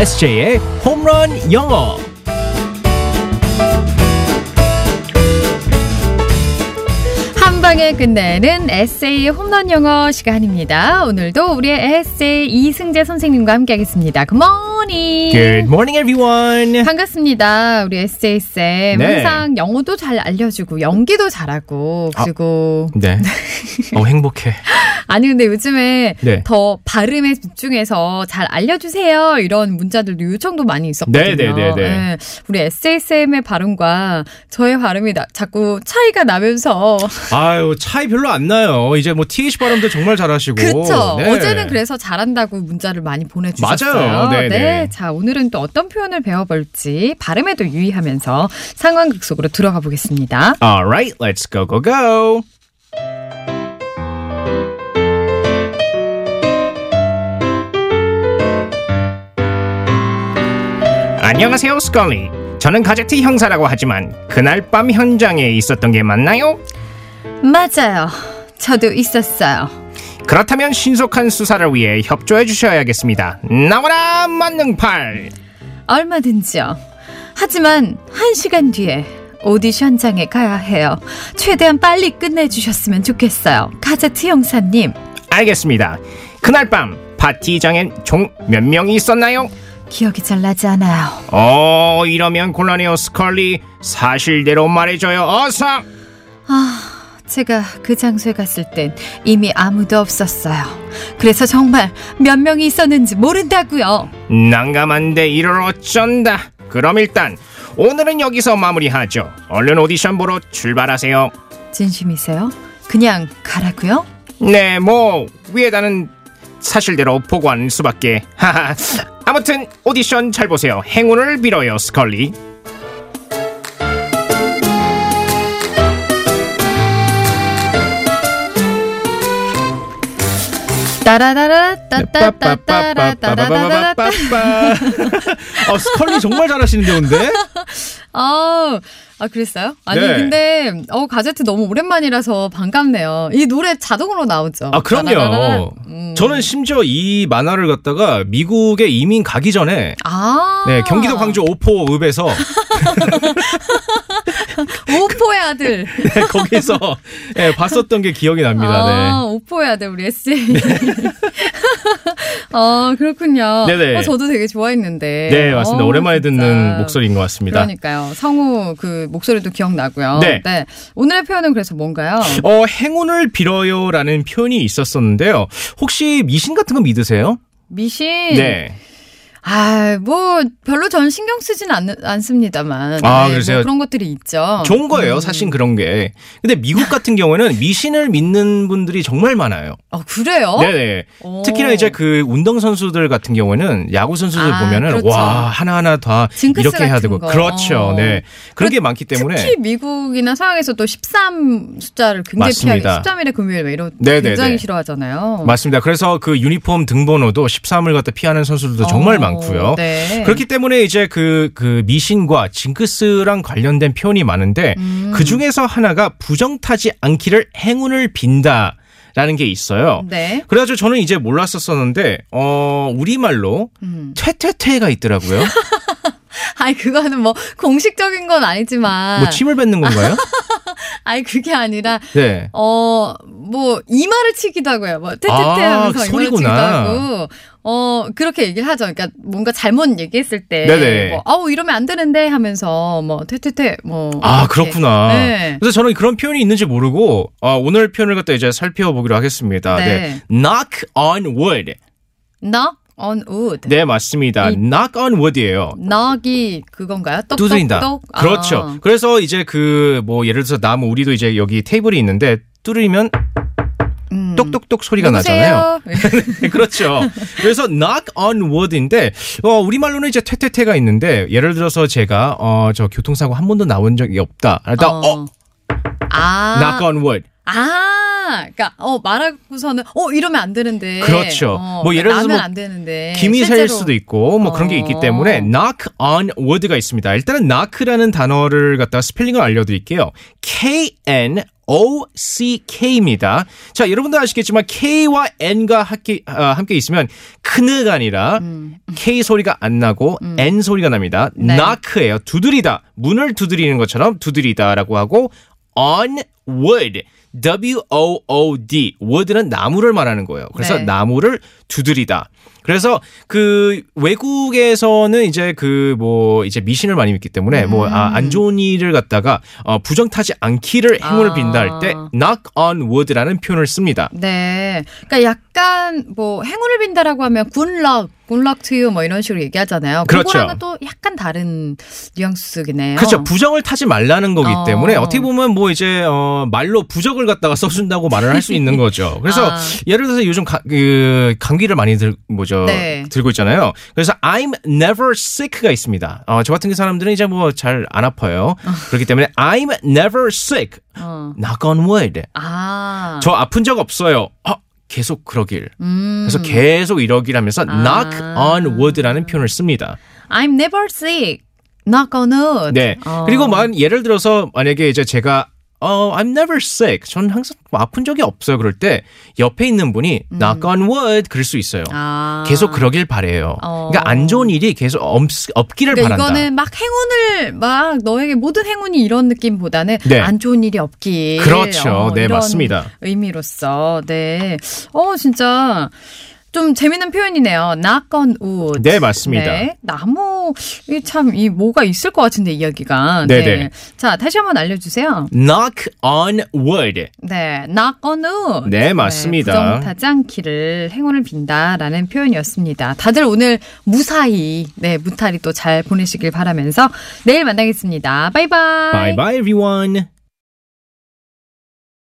SJ의 홈런 영어. 한 방에 끝내는 에세이 홈런 영어 시간입니다. 오늘도 우리의 에세이 이승재 선생님과 함께하겠습니다. 굿모닝. Good morning, everyone. 반갑습니다. 우리 에세이 쌤. 네. 항상 영어도 잘 알려주고 연기도 잘하고 그리고 네. 어, 행복해. 아니 근데 요즘에 네. 더 발음에 집중해서 잘 알려주세요 이런 문자들도 요청도 많이 있었거든요. 네, 네, 네, 네. 우리 에세이쌤의 발음과 저의 발음이 나- 자꾸 차이가 나면서 아유, 차이 별로 안 나요. 이제 뭐 TH 발음도 정말 잘하시고. 그쵸. 네. 어제는 그래서 잘한다고 문자를 많이 보내주셨어요. 맞아요. 네, 네. 자, 오늘은 또 어떤 표현을 배워볼지 발음에도 유의하면서 상황극 속으로 들어가 보겠습니다. Alright, let's go, go, go. 안녕하세요, 스컬리. 저는 가제트 형사라고 하지만 그날 밤 현장에 있었던 게 맞나요? 맞아요. 저도 있었어요. 그렇다면 신속한 수사를 위해 협조해 주셔야겠습니다. 나와라 만능팔. 얼마든지요. 하지만 한 시간 뒤에 오디션장에 가야 해요. 최대한 빨리 끝내주셨으면 좋겠어요. 가제트 형사님. 알겠습니다. 그날 밤 파티장엔 총 몇 명이 있었나요? 기억이 잘 나지 않아요. 어 이러면 곤란해요 스컬리 사실대로 말해줘요 어서 제가 그 장소에 갔을 땐 이미 아무도 없었어요. 그래서 정말 몇 명이 있었는지 모른다고요. 난감한데 이를 어쩐다 그럼 일단 오늘은 여기서 마무리하죠 얼른 오디션 보러 출발하세요 진심이세요? 그냥 가라고요? 네 뭐 위에다는 사실대로 보고하는 수밖에. 하하. 아무튼 오디션 잘 보세요. 행운을 빌어요 스컬리 따라라라 따따따따라 따라라라따 어, 스컬리 정말 잘하시는데 근데 아, 아 그랬어요? 아니 네. 근데 어 가제트 너무 오랜만이라서 반갑네요. 이 노래 자동으로 나오죠. 아, 그럼요. 음. 저는 심지어 이 만화를 갖다가 미국에 이민 가기 전에 아 네, 경기도 광주 오포읍에서 오포의 아들. 네, 거기서 네, 봤었던 게 기억이 납니다. 아, 오포의 아들 우리 에세이. 아 그렇군요. 네네. 어, 저도 되게 좋아했는데. 네. 네, 맞습니다. 어, 오랜만에 진짜. 듣는 목소리인 것 같습니다. 그러니까요. 성우 그 목소리도 기억나고요. 네. 오늘의 표현은 그래서 뭔가요? 어, 행운을 빌어요라는 표현이 있었었는데요. 혹시 미신 같은 거 믿으세요? 미신. 네. 아, 뭐 별로 전 신경 쓰진 않, 않습니다만. 아, 네, 그러세요? 뭐 그런 것들이 있죠. 좋은 거예요, 음. 사실 그런 게. 근데 미국 같은 경우에는 미신을 믿는 분들이 정말 많아요. 아, 그래요? 네네. 오. 특히나 이제 그 운동 선수들 같은 경우에는 야구 선수들 아, 보면은 그렇죠. 와, 하나하나 다 이렇게 해야 되고. 거. 그렇죠. 어. 네. 그런 게 그리고 많기 때문에. 특히 미국이나 서양에서 또 13 숫자를 굉장히. 피하게 13일의 금요일 막 이런 네네네. 굉장히 싫어하잖아요. 맞습니다. 그래서 그 유니폼 등번호도 13을 갖다 피하는 선수들도 정말 어, 많고요. 네. 그렇기 때문에 이제 그, 그 미신과 징크스랑 관련된 표현이 많은데 음. 그 중에서 하나가 부정타지 않기를 행운을 빈다. 라는 게 있어요. 네. 그래가지고 저는 이제 몰랐었었는데, 어, 우리말로 음. 퇴퇴퇴가 있더라고요. 아니 그거는 뭐 공식적인 건 아니지만 뭐 침을 뱉는 건가요? 아니 그게 아니라 네. 어, 뭐, 이마를 치기도 하고요. 뭐, 테테테 아, 하면서 이마를 치기도. 하고, 어, 그렇게 얘기를 하죠. 그러니까 뭔가 잘못 얘기했을 때, 네네. 뭐, 아우, 이러면 안 되는데 하면서, 뭐, 테테테, 뭐. 아, 이렇게. 그렇구나. 네. 그래서 저는 그런 표현이 있는지 모르고, 어, 오늘 표현을 갖다 이제 살펴보기로 하겠습니다. 네. 네. knock on wood. knock on wood. 네, 맞습니다. 이- knock on wood이에요. knock이 그건가요? 똑, 두드린다. 똑, 똑? 그렇죠. 아. 그래서 이제 그, 뭐, 예를 들어서 나무, 우리도 이제 여기 테이블이 있는데, 뚜드리면 음. 똑똑똑 소리가 누구세요? 나잖아요. 네, 그렇죠. 그래서 knock on wood인데 어 우리말로는 이제 퇴퇴퇴가 있는데 예를 들어서 제가 어 저 교통사고 한 번도 나온 적이 없다. 그러다 어, 어. 아. knock on wood. 아, 그러니까 어 말하고서는 어 이러면 안 되는데. 그렇죠. 어, 뭐 예를 들어서 나면 뭐안 되는데. 김이 셀. 수도 있고 뭐 그런 게 있기 어. 때문에 knock on wood가 있습니다. 일단은 knock라는 단어를 갖다가 스펠링을 알려드릴게요. K N O-C-K입니다. 자, 여러분도 아시겠지만 K와 N가 함께, 아, 함께 있으면 크느가 아니라 K 소리가 안 나고 N 소리가 납니다. 네. knock예요. 두드리다. 문을 두드리는 것처럼 두드리다라고 하고 on wood. W-O-O-D. wood는 나무를 말하는 거예요. 그래서 네. 나무를 두드리다. 그래서 그 외국에서는 이제 그 뭐 이제 미신을 많이 믿기 때문에 뭐 아, 안 좋은 일을 갖다가 어, 부정 타지 않기를 행운을 아. 빈다 할 때 knock on wood라는 표현을 씁니다. 네. 그러니까 약간 뭐 행운을 빈다라고 하면 굿럭, 굿럭 투유 뭐 이런 식으로 얘기하잖아요. 그렇죠. 그거랑은 또 약간 다른 뉘앙스겠네요. 그렇죠. 부정을 타지 말라는 거기 어. 때문에 어 떻게 보면 뭐 이제 어 말로 부적을 갖다가 써준다고 말을 할 수 있는 거죠. 그래서 아. 예를 들어서 요즘 가, 그 감기를 많이 들 뭐죠 네. 들고 있잖아요. 그래서 I'm never sick가 있습니다. 어, 저 같은 사람들은 이제 뭐 잘 안 아파요. 그렇기 때문에 I'm never sick. 어. Knock on wood. 아. 저 아픈 적 없어요. 어, 계속 그러길. 음. 그래서 계속 이러길 하면서 아. knock on wood라는 표현을 씁니다. I'm never sick. Knock on wood. 네. 어. 그리고 만 예를 들어서 만약에 이제 제가 어, I'm never sick. 전 항상 뭐 아픈 적이 없어요. 그럴 때 옆에 있는 분이 knock on wood 그럴 수 있어요. 음. 아. 계속 그러길 바래요. 어. 그러니까 안 좋은 일이 계속 없, 없기를 그러니까 바란다. 이거는 막 행운을 막 너에게 모든 행운이 이런 느낌보다는 네. 안 좋은 일이 없길. 그렇죠. 네, 이런 맞습니다. 의미로서 네. 어 진짜 좀 재밌는 표현이네요. on wood. 네, 맞습니다. 네. 나무 참 이 뭐가 있을 것 같은데 이야기가. 네네. 자 다시 한번 알려 주세요. knock on wood. 네, knock on wood. 네, 맞습니다. 부정 타지 않기를 행운을 빈다라는 표현이었습니다. 다들 오늘 무사히 네 무탈이 또 잘 보내시길 바라면서 내일 만나겠습니다. 바이바이. Bye bye everyone.